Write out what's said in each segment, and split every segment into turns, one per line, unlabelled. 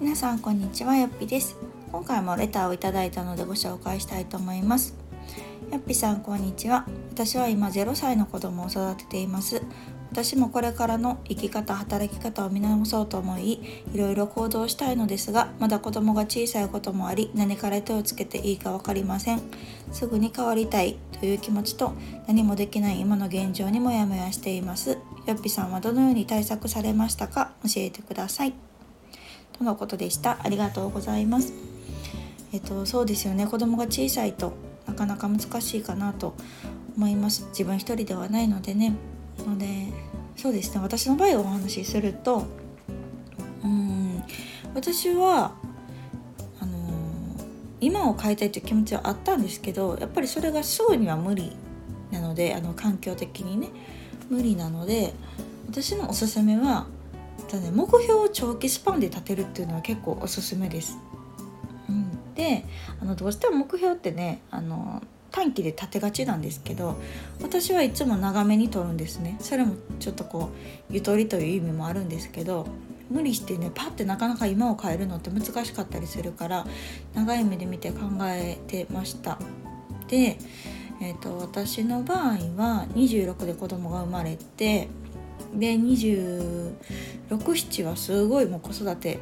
皆さんこんにちはよっぴです。今回もレターをいただいたのでご紹介したいと思います。よっぴさんこんにちは。私は今0歳の子供を育てています。私もこれからの生き方働き方を見直そうと思いいろいろ行動したいのですがまだ子供が小さいこともあり何から手をつけていいか分かりません。すぐに変わりたいという気持ちと何もできない今の現状にもやもやしています。よっぴさんはどのように対策されましたか？教えてください。とのことでした。ありがとうございます。えっとそうですよね。子供が小さいとなかなか難しいかなと思います。自分一人ではないのでね。のでそうですね私の場合お話しするとうん私はあのー、今を変えたいという気持ちはあったんですけどやっぱりそれがすぐには無理なのであの環境的にね無理なので私のおすすめはだね、目標を長期スパンで立てるっていうのは結構おすすめです。うん、であのどうしても目標ってねあの短期で立てがちなんですけど私はいつも長めに取るんですね。それもちょっとこうゆとりという意味もあるんですけど無理してねパッてなかなか今を変えるのって難しかったりするから長い目で見て考えてました。で、えーと、私の場合は26で子供が生まれてで267はすごいもう子育て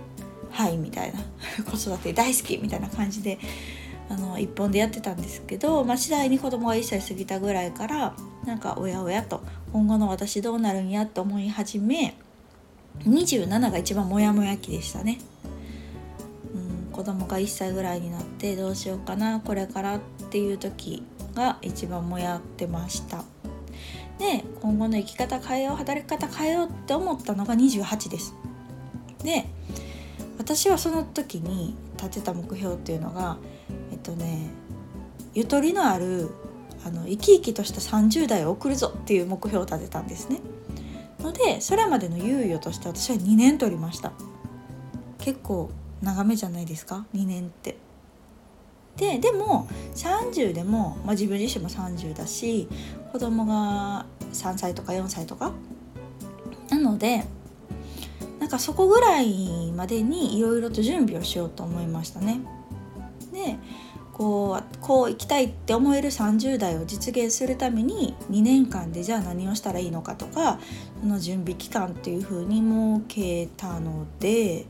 はいみたいな。子育て大好きみたいな感じであの一本でやってたんですけど、まあ、次第に子供が1歳過ぎたぐらいからなんかおやおやと今後の私どうなるんやって思い始め27が一番モヤモヤ期でしたね。うん、子供が1歳ぐらいになってどうしようかなこれからっていう時が一番もやってました。で今後の生き方変えよう働き方変えようって思ったのが28です。で私はその時に立てた目標っていうのがとねゆとりのあるあの生き生きとした30代を送るぞっていう目標を立てたんですね。のでそれまでの猶予として私は2年取りました結構長めじゃないですか？2年ってででも30でも、まあ、自分自身も30だし子供が3歳とか4歳とかなのでなんかそこぐらいまでにいろいろと準備をしようと思いましたね。でこうこう生きたいって思える30代を実現するために2年間でじゃあ何をしたらいいのかとかその準備期間っていう風に設けたので、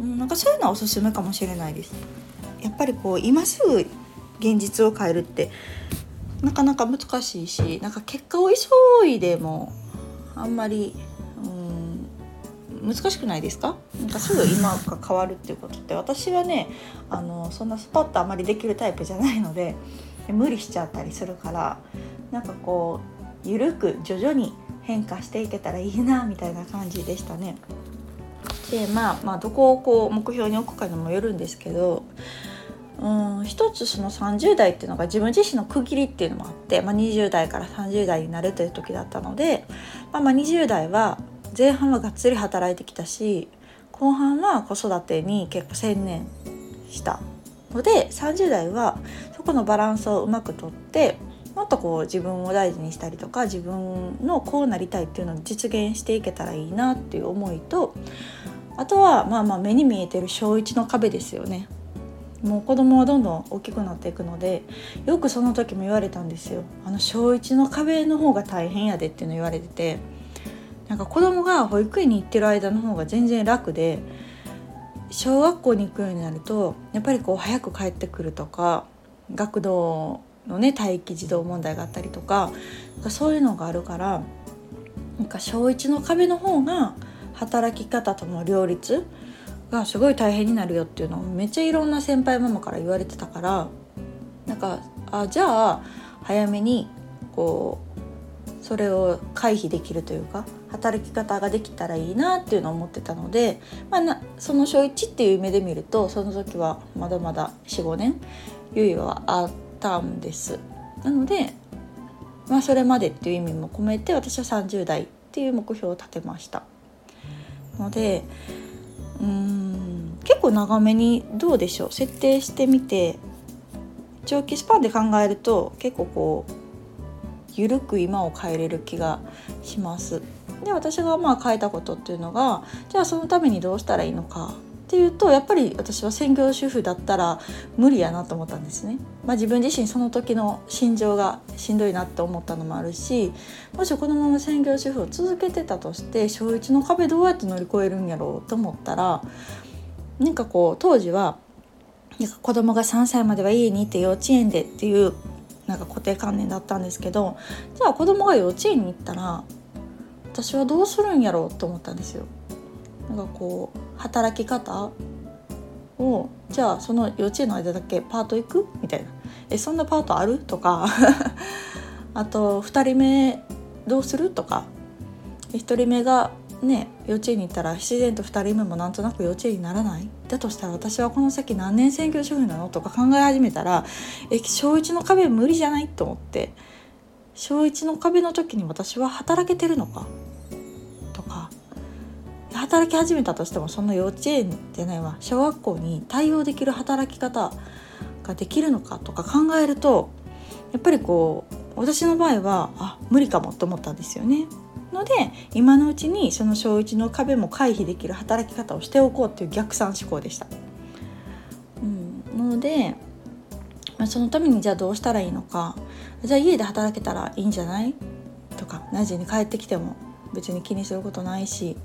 なんかそういうのはおすすめかもしれないです。やっぱりこう今すぐ現実を変えるってなかなか難しいしなんか結果を急いでもあんまりうん難しくないですか？なんかすぐ今が変わるっていうことって私はねあのそんなスパッとあまりできるタイプじゃないので無理しちゃったりするからなんかこう緩く徐々に変化していけたらいいなみたいな感じでしたね。でまあまあどこをこう目標に置くかにもよるんですけどうん一つその30代っていうのが自分自身の区切りっていうのもあって、まあ、20代から30代になるという時だったので、まあ、まあ20代は前半はがっつり働いてきたし後半は子育てに結構専念したので30代はそこのバランスをうまくとってもっとこう自分を大事にしたりとか自分のこうなりたいっていうのを実現していけたらいいなっていう思いとあとはまあまあ目に見えてる小1の壁ですよね。もう子供はどんどん大きくなっていくのでよくその時も言われたんですよ。あの小1の壁の方が大変やでっていうの言われててなんか子供が保育園に行ってる間の方が全然楽で小学校に行くようになるとやっぱりこう早く帰ってくるとか学童のね待機児童問題があったりとかそういうのがあるからなんか小1の壁の方が働き方との両立がすごい大変になるよっていうのをめっちゃいろんな先輩ママから言われてたからなんかあじゃあ早めにこうそれを回避できるというか働き方ができたらいいなっていうのを思ってたので、まあ、なその小1っていう目で見るとその時はまだまだ45年猶予はあったんです。なので、まあ、それまでっていう意味も込めて私は30代っていう目標を立てました。のでうーん結構長めにどうでしょう？設定してみて長期スパンで考えると結構こう緩く今を変えれる気がします。で私がまあ変えたことっていうのがじゃあそのためにどうしたらいいのかっていうとやっぱり私は専業主婦だったら無理やなと思ったんですね。まあ、自分自身その時の心情がしんどいなって思ったのもあるしもしこのまま専業主婦を続けてたとして小1の壁どうやって乗り越えるんやろうと思ったらなんかこう当時はなんか子供が3歳までは家にいて幼稚園でっていうなんか固定観念だったんですけどじゃあ子供が幼稚園に行ったら私はどうするんやろうと思ったんですよ。なんかこう働き方をじゃあその幼稚園の間だけパート行くみたいな「えそんなパートある?」とか。あと2人目どうする？とか。1人目がね幼稚園に行ったら自然と2人目もなんとなく幼稚園にならない？だとしたら私はこの先何年専業主婦なの？とか考え始めたらえ小1の壁無理じゃない？と思って。小1の壁の時に私は働けてるのか？働き始めたとしてもその幼稚園じゃないわ小学校に対応できる働き方ができるのかとか考えるとやっぱりこう私の場合はあ無理かもと思ったんですよね。ので今のうちにその小1の壁も回避できる働き方をしておこうっていう逆算思考でした。うん、なので、まあ、そのためにじゃあどうしたらいいのかじゃあ家で働けたらいいんじゃない？とか何時に帰ってきても別に気にすることないし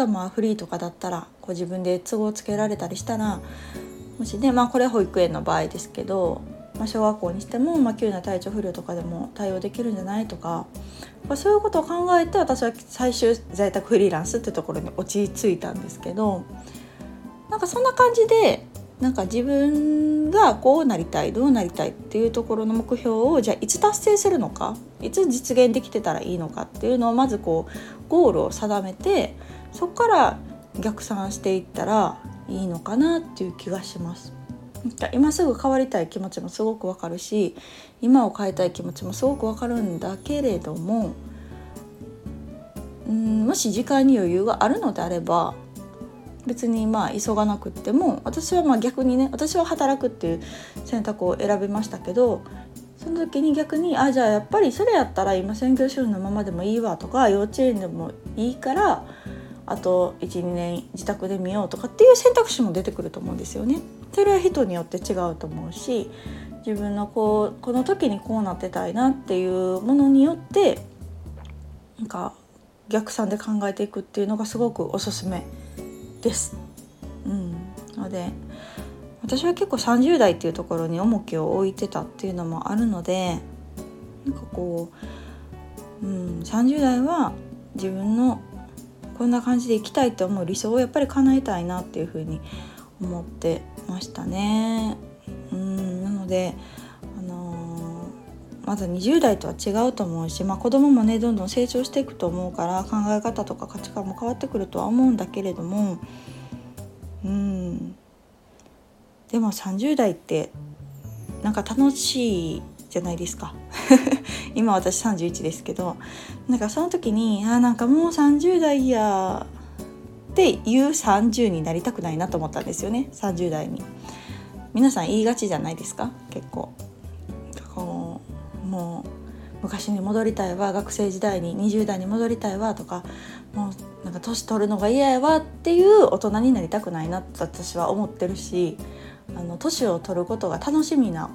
あとはまあフリーとかだったらこう自分で都合つけられたりしたらもしねまあこれ保育園の場合ですけど、まあ、小学校にしても、まあ、急な体調不良とかでも対応できるんじゃないとかまあそういうことを考えて私は最終在宅フリーランスってところに落ち着いたんですけどなんかそんな感じでなんか自分がこうなりたいどうなりたいっていうところの目標をじゃあいつ達成するのかいつ実現できてたらいいのかっていうのをまずこうゴールを定めてそこから逆算していったらいいのかなっていう気がします。今すぐ変わりたい気持ちもすごくわかるし今を変えたい気持ちもすごくわかるんだけれどもうんもし時間に余裕があるのであれば別にまあ急がなくっても私はまあ逆にね私は働くっていう選択を選びましたけどその時に逆にあじゃあやっぱりそれやったら今専業主婦のままでもいいわとか幼稚園でもいいからあと12年自宅で見ようとかっていう選択肢も出てくると思うんですよね。それは人によって違うと思うし自分のこうこの時にこうなってたいなっていうものによってなんか逆算で考えていくっていうのがすごくおすすめです。うん、ので私は結構30代っていうところに重きを置いてたっていうのもあるのでなんかこう、うん、30代は自分のこんな感じでいきたいって思う理想をやっぱり叶えたいなっていうふうに思ってましたね。うんなので、あのー、まず20代とは違うと思うし、まあ、子供もねどんどん成長していくと思うから考え方とか価値観も変わってくるとは思うんだけれどもうんでも30代ってなんか楽しいじゃないですか今私31ですけどなんかその時にあなんかもう30代やっていう30になりたくないなと思ったんですよね30代に。皆さん言いがちじゃないですか結構。こうもう昔に戻りたいわ学生時代に20代に戻りたいわとかもうなんか年取るのが嫌やわっていう大人になりたくないなって私は思ってるしあの年を取ることが楽しみな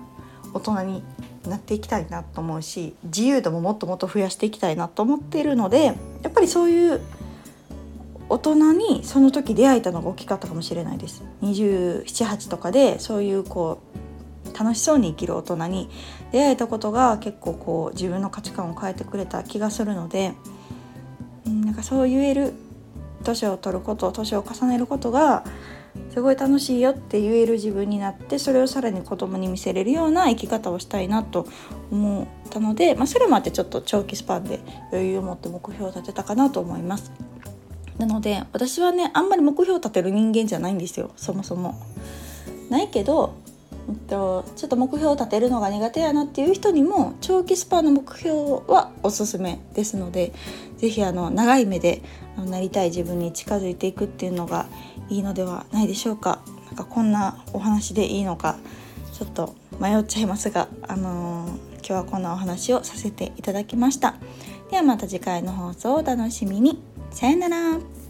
大人になっていきたいなと思うし自由度ももっともっと増やしていきたいなと思っているのでやっぱりそういう大人にその時出会えたのが大きかったかもしれないです。278とかでそういうこう楽しそうに生きる大人に出会えたことが結構こう自分の価値観を変えてくれた気がするので、うん、なんかそう言える年を取ること年を重ねることがすごい楽しいよって言える自分になってそれをさらに子供に見せれるような生き方をしたいなと思ったので、まあ、それもあってちょっと長期スパンで余裕を持って目標を立てたかなと思います。なので私はねあんまり目標を立てる人間じゃないんですよそもそも。ないけどちょっと目標を立てるのが苦手やなっていう人にも長期スパンの目標はおすすめですので是非長い目でなりたい自分に近づいていくっていうのがいいのではないでしょうか。なんかこんなお話でいいのかちょっと迷っちゃいますが、あのー、今日はこんなお話をさせていただきました。ではまた次回の放送をお楽しみに。さよなら。